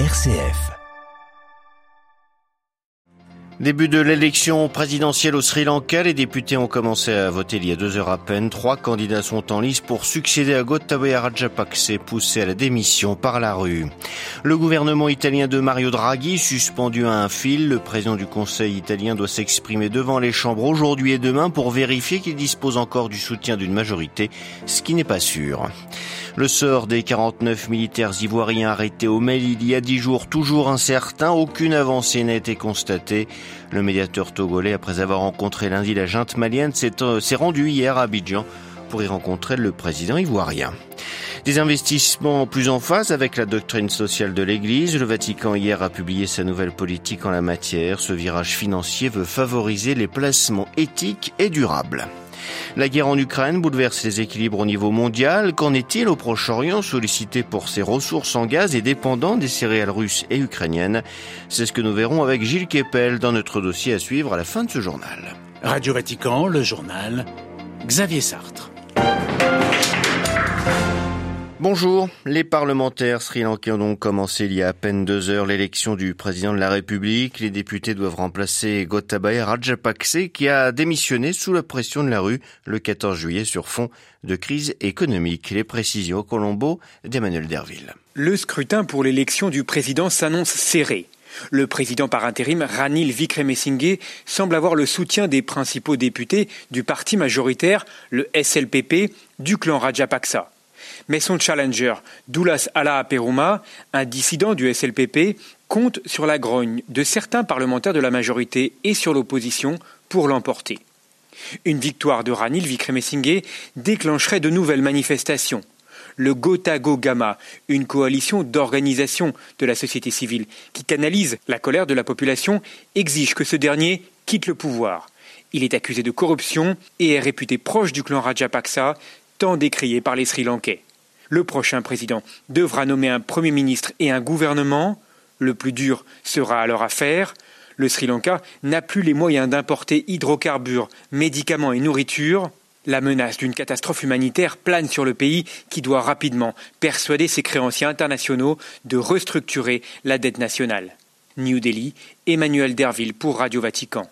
RCF. Début de l'élection présidentielle au Sri Lanka, les députés ont commencé à voter il y a deux heures à peine. Trois candidats sont en lice pour succéder à Gotabaya Rajapakse, poussé à la démission par la rue. Le gouvernement italien de Mario Draghi, suspendu à un fil, le président du Conseil italien doit s'exprimer devant les chambres aujourd'hui et demain pour vérifier qu'il dispose encore du soutien d'une majorité, ce qui n'est pas sûr. Le sort des 49 militaires ivoiriens arrêtés au mail il y a dix jours, toujours incertain, aucune avancée n'a été constatée. Le médiateur togolais, après avoir rencontré lundi la junte malienne, euh, s'est rendu hier à Abidjan pour y rencontrer le président ivoirien. Des investissements plus en phase avec la doctrine sociale de l'Église. Le Vatican hier a publié sa nouvelle politique en la matière. Ce virage financier veut favoriser les placements éthiques et durables. La guerre en Ukraine bouleverse les équilibres au niveau mondial. Qu'en est-il au Proche-Orient, sollicité pour ses ressources en gaz et dépendant des céréales russes et ukrainiennes? C'est ce que nous verrons avec Gilles Kepel dans notre dossier à suivre à la fin de ce journal. Radio Vatican, le journal, Xavier Sartre. Bonjour. Les parlementaires sri-lankais ont donc commencé il y a à peine deux heures l'élection du président de la République. Les députés doivent remplacer Gotabaya Rajapakse qui a démissionné sous la pression de la rue le 14 juillet sur fond de crise économique. Les précisions au Colombo d'Emmanuel Derville. Le scrutin pour l'élection du président s'annonce serré. Le président par intérim, Ranil Vikremesinghe, semble avoir le soutien des principaux députés du parti majoritaire, le SLPP, du clan Rajapaksa. Mais son challenger, Doulas Ala Peruma, un dissident du SLPP, compte sur la grogne de certains parlementaires de la majorité et sur l'opposition pour l'emporter. Une victoire de Ranil Vikremesinghe déclencherait de nouvelles manifestations. Le Gotago Gama, une coalition d'organisations de la société civile qui canalise la colère de la population, exige que ce dernier quitte le pouvoir. Il est accusé de corruption et est réputé proche du clan Rajapaksa, tant décrié par les Sri Lankais. Le prochain président devra nommer un Premier ministre et un gouvernement. Le plus dur sera alors à faire. Le Sri Lanka n'a plus les moyens d'importer hydrocarbures, médicaments et nourriture. La menace d'une catastrophe humanitaire plane sur le pays qui doit rapidement persuader ses créanciers internationaux de restructurer la dette nationale. New Delhi, Emmanuel Derville pour Radio Vatican.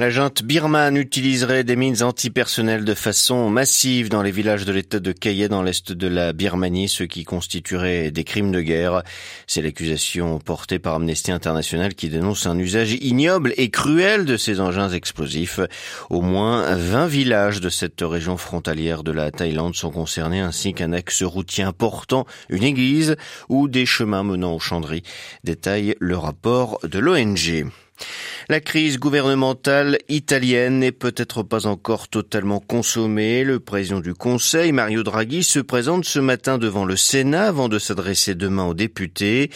La junte birmane utiliserait des mines antipersonnelles de façon massive dans les villages de l'état de Kaye dans l'est de la Birmanie, ce qui constituerait des crimes de guerre. C'est l'accusation portée par Amnesty International qui dénonce un usage ignoble et cruel de ces engins explosifs. Au moins 20 villages de cette région frontalière de la Thaïlande sont concernés ainsi qu'un axe routier important, une église ou des chemins menant aux chanderies, détaille le rapport de l'ONG. La crise gouvernementale italienne n'est peut-être pas encore totalement consommée. Le président du Conseil, Mario Draghi, se présente ce matin devant le Sénat avant de s'adresser demain aux députés.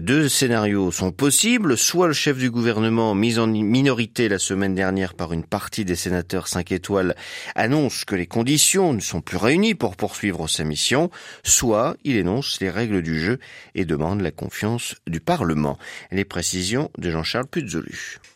Deux scénarios sont possibles. Soit le chef du gouvernement, mis en minorité la semaine dernière par une partie des sénateurs 5 étoiles, annonce que les conditions ne sont plus réunies pour poursuivre sa mission. Soit il énonce les règles du jeu et demande la confiance du Parlement. Les précisions de Jean-Charles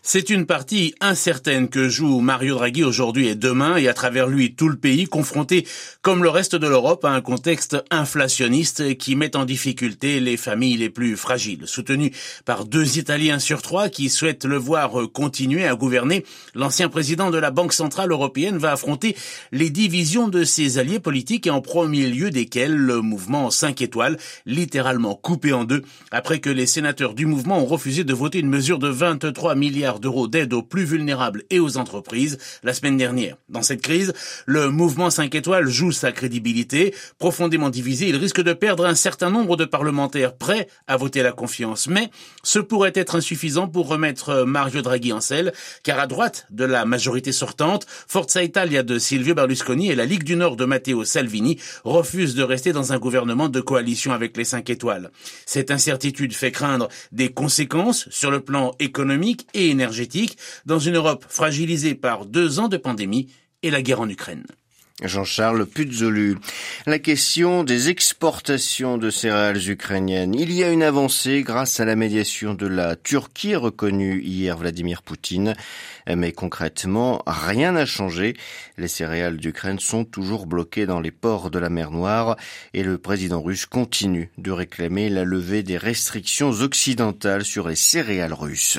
C'est une partie incertaine que joue Mario Draghi aujourd'hui et demain et à travers lui tout le pays confronté comme le reste de l'Europe à un contexte inflationniste qui met en difficulté les familles les plus fragiles. Soutenu par deux Italiens sur trois qui souhaitent le voir continuer à gouverner, l'ancien président de la Banque Centrale Européenne va affronter les divisions de ses alliés politiques et en premier lieu desquels le mouvement 5 étoiles, littéralement coupé en deux après que les sénateurs du mouvement ont refusé de voter une mesure de 23 milliards d'euros d'aide aux plus vulnérables et aux entreprises la semaine dernière. Dans cette crise, le mouvement 5 étoiles joue sa crédibilité. Profondément divisé, il risque de perdre un certain nombre de parlementaires prêts à voter la confiance. Mais ce pourrait être insuffisant pour remettre Mario Draghi en selle, car à droite de la majorité sortante, Forza Italia de Silvio Berlusconi et la Ligue du Nord de Matteo Salvini refusent de rester dans un gouvernement de coalition avec les 5 étoiles. Cette incertitude fait craindre des conséquences sur le plan économique et énergétique dans une Europe fragilisée par deux ans de pandémie et la guerre en Ukraine. Jean-Charles Puzolu. La question des exportations de céréales ukrainiennes. Il y a une avancée grâce à la médiation de la Turquie, reconnue hier Vladimir Poutine. Mais concrètement, rien n'a changé. Les céréales d'Ukraine sont toujours bloquées dans les ports de la mer Noire et le président russe continue de réclamer la levée des restrictions occidentales sur les céréales russes.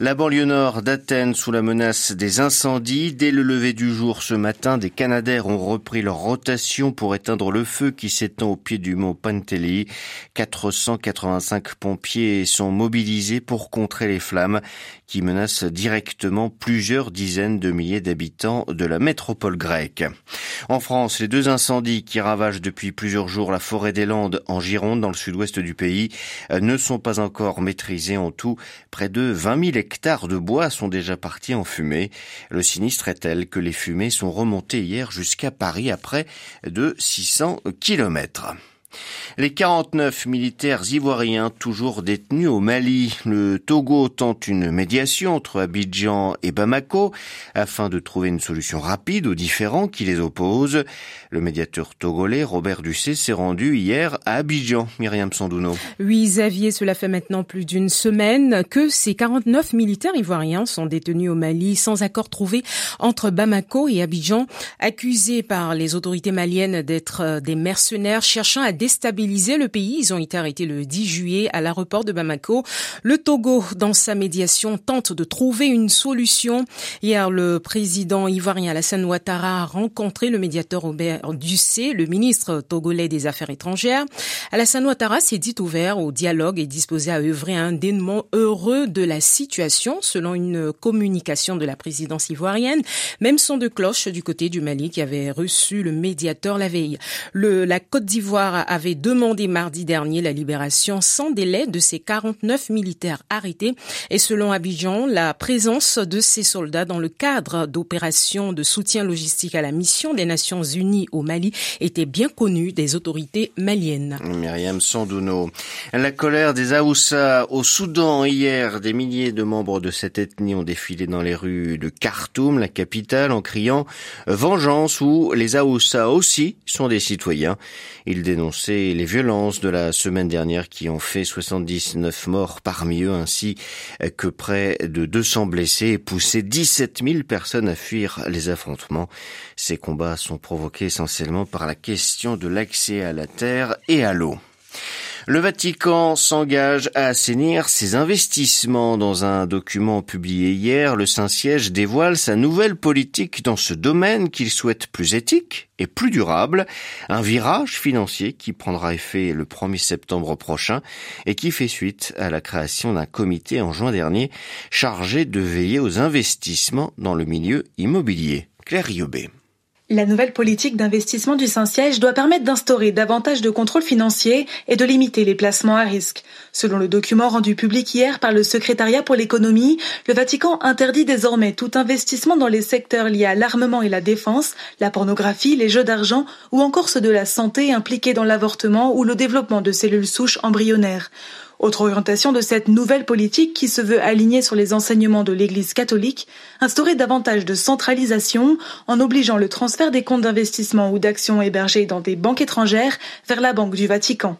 La banlieue nord d'Athènes sous la menace des incendies. Dès le lever du jour ce matin, des Canadaires ont repris leur rotation pour éteindre le feu qui s'étend au pied du mont Panteli. 485 pompiers sont mobilisés pour contrer les flammes qui menace directement plusieurs dizaines de milliers d'habitants de la métropole grecque. En France, les deux incendies qui ravagent depuis plusieurs jours la forêt des Landes en Gironde, dans le sud-ouest du pays, ne sont pas encore maîtrisés en tout. Près de 20 000 hectares de bois sont déjà partis en fumée. Le sinistre est tel que les fumées sont remontées hier jusqu'à Paris après de 600 kilomètres. Les 49 militaires ivoiriens toujours détenus au Mali. Le Togo tente une médiation entre Abidjan et Bamako afin de trouver une solution rapide aux différends qui les opposent. Le médiateur togolais Robert Ducé s'est rendu hier à Abidjan. Myriam Sandouno. Oui, Xavier, cela fait maintenant plus d'une semaine que ces 49 militaires ivoiriens sont détenus au Mali sans accord trouvé entre Bamako et Abidjan, accusés par les autorités maliennes d'être euh, des mercenaires cherchant à déstabiliser le pays. Ils ont été arrêtés le 10 juillet à l'aéroport de Bamako. Le Togo, dans sa médiation, tente de trouver une solution. Hier, le président ivoirien Alassane Ouattara a rencontré le médiateur Robert Ducé, le ministre togolais des Affaires étrangères. Alassane Ouattara s'est dit ouvert au dialogue et disposé à œuvrer un dénouement heureux de la situation, selon une communication de la présidence ivoirienne. Même son de cloche du côté du Mali qui avait reçu le médiateur la veille. Le, la Côte d'Ivoire avait demandé mardi dernier la libération sans délai de ces 49 militaires arrêtés et selon Abidjan, la présence de ces soldats dans le cadre d'opérations de soutien logistique à la mission des Nations Unies au Mali était bien connue des autorités maliennes. Myriam Sandouno. La colère des Aoussa au Soudan hier, des milliers de membres de cette ethnie ont défilé dans les rues de Khartoum, la capitale, en criant vengeance où les Aoussa aussi sont des citoyens. Ils dénoncent c'est les violences de la semaine dernière qui ont fait 79 morts parmi eux ainsi que près de 200 blessés et poussé 17 000 personnes à fuir les affrontements. Ces combats sont provoqués essentiellement par la question de l'accès à la terre et à l'eau. Le Vatican s'engage à assainir ses investissements. Dans un document publié hier, le Saint-Siège dévoile sa nouvelle politique dans ce domaine qu'il souhaite plus éthique et plus durable. Un virage financier qui prendra effet le 1er septembre prochain et qui fait suite à la création d'un comité en juin dernier chargé de veiller aux investissements dans le milieu immobilier. Claire Riobé. La nouvelle politique d'investissement du Saint-Siège doit permettre d'instaurer davantage de contrôle financier et de limiter les placements à risque. Selon le document rendu public hier par le secrétariat pour l'économie, le Vatican interdit désormais tout investissement dans les secteurs liés à l'armement et la défense, la pornographie, les jeux d'argent ou encore ceux de la santé impliqués dans l'avortement ou le développement de cellules souches embryonnaires. Autre orientation de cette nouvelle politique qui se veut alignée sur les enseignements de l'Église catholique, instaurer davantage de centralisation en obligeant le transfert des comptes d'investissement ou d'actions hébergés dans des banques étrangères vers la Banque du Vatican.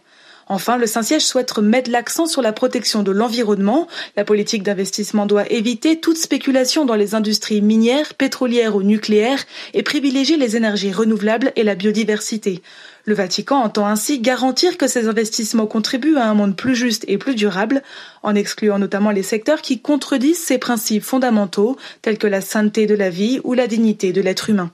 Enfin, le Saint-Siège souhaite mettre l'accent sur la protection de l'environnement. La politique d'investissement doit éviter toute spéculation dans les industries minières, pétrolières ou nucléaires et privilégier les énergies renouvelables et la biodiversité. Le Vatican entend ainsi garantir que ces investissements contribuent à un monde plus juste et plus durable, en excluant notamment les secteurs qui contredisent ces principes fondamentaux tels que la sainteté de la vie ou la dignité de l'être humain.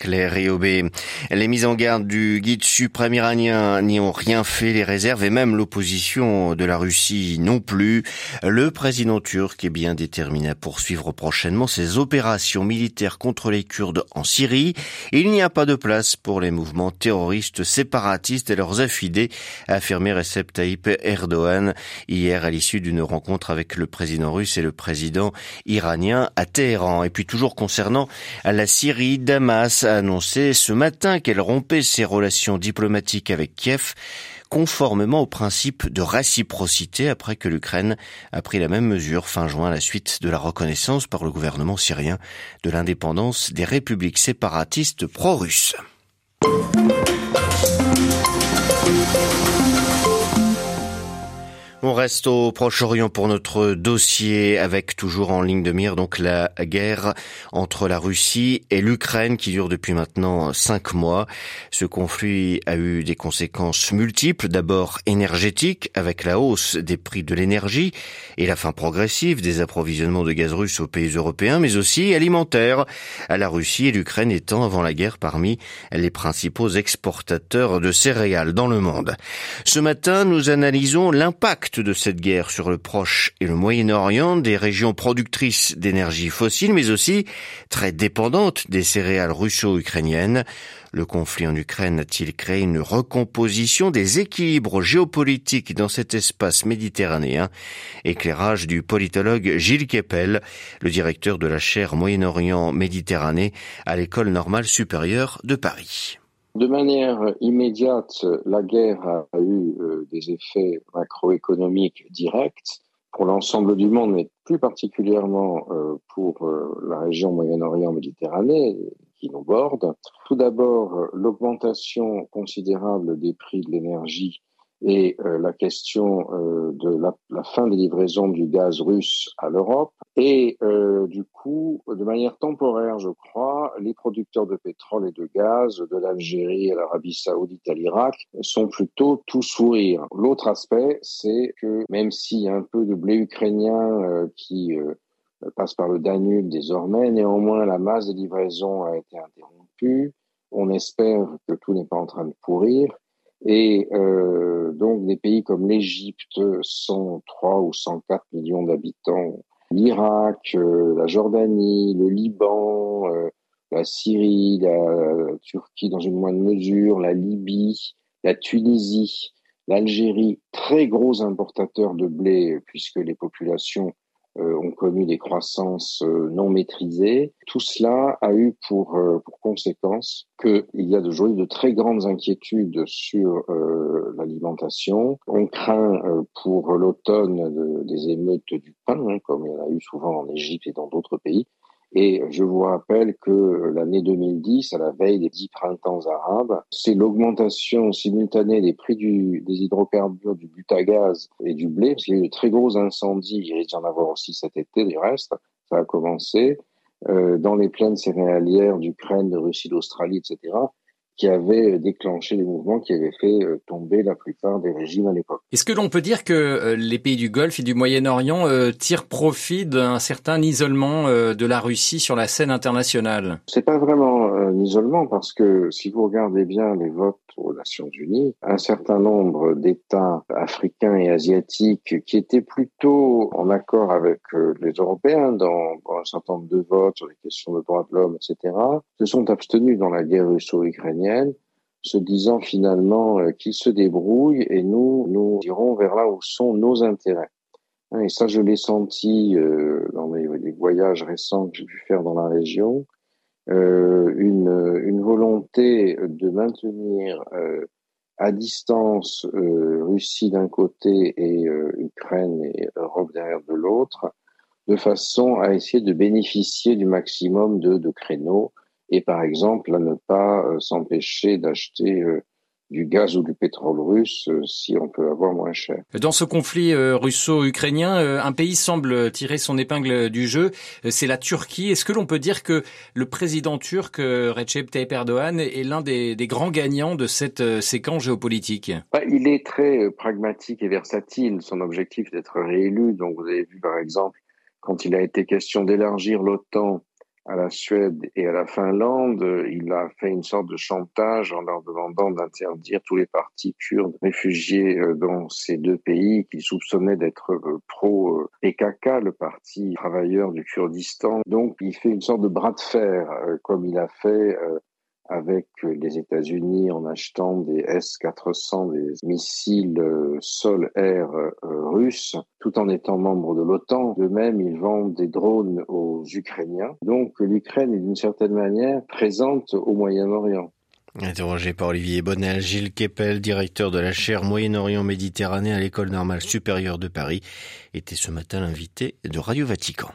Claire Riobé. Les mises en garde du guide suprême iranien n'y ont rien fait, les réserves et même l'opposition de la Russie non plus. Le président turc est bien déterminé à poursuivre prochainement ses opérations militaires contre les Kurdes en Syrie. Il n'y a pas de place pour les mouvements terroristes séparatistes et leurs affidés, a affirmé Recep Tayyip Erdogan hier à l'issue d'une rencontre avec le président russe et le président iranien à Téhéran. Et puis toujours concernant la Syrie, Damas a annoncé ce matin qu'elle rompait ses relations diplomatiques avec Kiev conformément au principe de réciprocité après que l'Ukraine a pris la même mesure fin juin à la suite de la reconnaissance par le gouvernement syrien de l'indépendance des républiques séparatistes pro-russes. On reste au Proche-Orient pour notre dossier avec toujours en ligne de mire donc la guerre entre la Russie et l'Ukraine qui dure depuis maintenant cinq mois. Ce conflit a eu des conséquences multiples, d'abord énergétiques avec la hausse des prix de l'énergie et la fin progressive des approvisionnements de gaz russe aux pays européens, mais aussi alimentaires, à la Russie et l'Ukraine étant avant la guerre parmi les principaux exportateurs de céréales dans le monde. Ce matin, nous analysons l'impact de cette guerre sur le Proche et le Moyen-Orient, des régions productrices d'énergie fossile, mais aussi très dépendantes des céréales russo-ukrainiennes. Le conflit en Ukraine a-t-il créé une recomposition des équilibres géopolitiques dans cet espace méditerranéen? Éclairage du politologue Gilles Keppel, le directeur de la chaire Moyen-Orient Méditerranée à l'École normale supérieure de Paris. De manière immédiate, la guerre a eu euh, des effets macroéconomiques directs pour l'ensemble du monde, mais plus particulièrement euh, pour euh, la région Moyen-Orient-Méditerranée qui nous borde. Tout d'abord, l'augmentation considérable des prix de l'énergie et euh, la question euh, de la, fin des livraisons du gaz russe à l'Europe. Et euh, du coup, de manière temporaire, je crois, les producteurs de pétrole et de gaz de l'Algérie à l'Arabie saoudite à l'Irak sont plutôt tout sourire. L'autre aspect, c'est que même s'il y a un peu de blé ukrainien qui passe par le Danube désormais, néanmoins la masse des livraisons a été interrompue. On espère que tout n'est pas en train de pourrir. Et euh, donc des pays comme l'Égypte, 103 ou 104 millions d'habitants, l'Irak, euh, la Jordanie, le Liban, euh, la Syrie, la, Turquie dans une moindre mesure, la Libye, la Tunisie, l'Algérie, très gros importateurs de blé puisque les populations ont connu des croissances euh, non maîtrisées. Tout cela a eu pour, euh, pour conséquence qu'il y a aujourd'hui de très grandes inquiétudes sur l'alimentation. On craint pour l'automne des émeutes du pain, hein, comme il y en a eu souvent en Égypte et dans d'autres pays. Et je vous rappelle que l'année 2010, à la veille des dix printemps arabes, c'est l'augmentation simultanée des prix du, des hydrocarbures, du butagaz et du blé, parce qu'il y a eu de très gros incendies, il risque d'y en avoir aussi cet été, des restes, ça a commencé, euh, dans les plaines céréalières d'Ukraine, de Russie, d'Australie, etc qui avait déclenché des mouvements qui avaient fait euh, tomber la plupart des régimes à l'époque. Est-ce que l'on peut dire que euh, les pays du Golfe et du Moyen-Orient euh, tirent profit d'un certain isolement de la Russie sur la scène internationale? C'est pas vraiment un isolement parce que si vous regardez bien les votes aux Nations Unies, un certain nombre d'États africains et asiatiques qui étaient plutôt en accord avec les Européens dans, un certain nombre de votes sur les questions de droits de l'homme, etc., se sont abstenus dans la guerre russo-ukrainienne se disant finalement euh, qu'ils se débrouillent et nous, nous irons vers là où sont nos intérêts. Hein, et ça, je l'ai senti euh, dans mes, les voyages récents que j'ai pu faire dans la région, euh, une, volonté de maintenir à distance Russie d'un côté et Ukraine et Europe derrière de l'autre, de façon à essayer de bénéficier du maximum de créneaux et par exemple à ne pas euh, s'empêcher d'acheter euh, du gaz ou du pétrole russe euh, si on peut avoir moins cher. Dans ce conflit russo-ukrainien, un pays semble tirer son épingle du jeu, c'est la Turquie. Est-ce que l'on peut dire que le président turc Recep Tayyip Erdogan est l'un des, des, grands gagnants de cette séquence géopolitique? Il est très pragmatique et versatile. Son objectif est d'être réélu. Donc vous avez vu par exemple quand il a été question d'élargir l'OTAN à la Suède et à la Finlande, il a fait une sorte de chantage en leur demandant d'interdire tous les partis kurdes réfugiés euh, dans ces deux pays qu'il soupçonnait d'être euh, pro-PKK, le parti travailleur du Kurdistan. Donc il fait une sorte de bras de fer, euh, comme il a fait avec les États-Unis en achetant des S-400, des missiles euh, sol-air euh, russes, tout en étant membre de l'OTAN. De même, ils vendent des drones aux Ukrainiens. Donc l'Ukraine est d'une certaine manière présente au Moyen-Orient. Interrogé par Olivier Bonnel, Gilles Kepel, directeur de la chaire Moyen-Orient Méditerranée à l'École normale supérieure de Paris, était ce matin l'invité de Radio Vatican.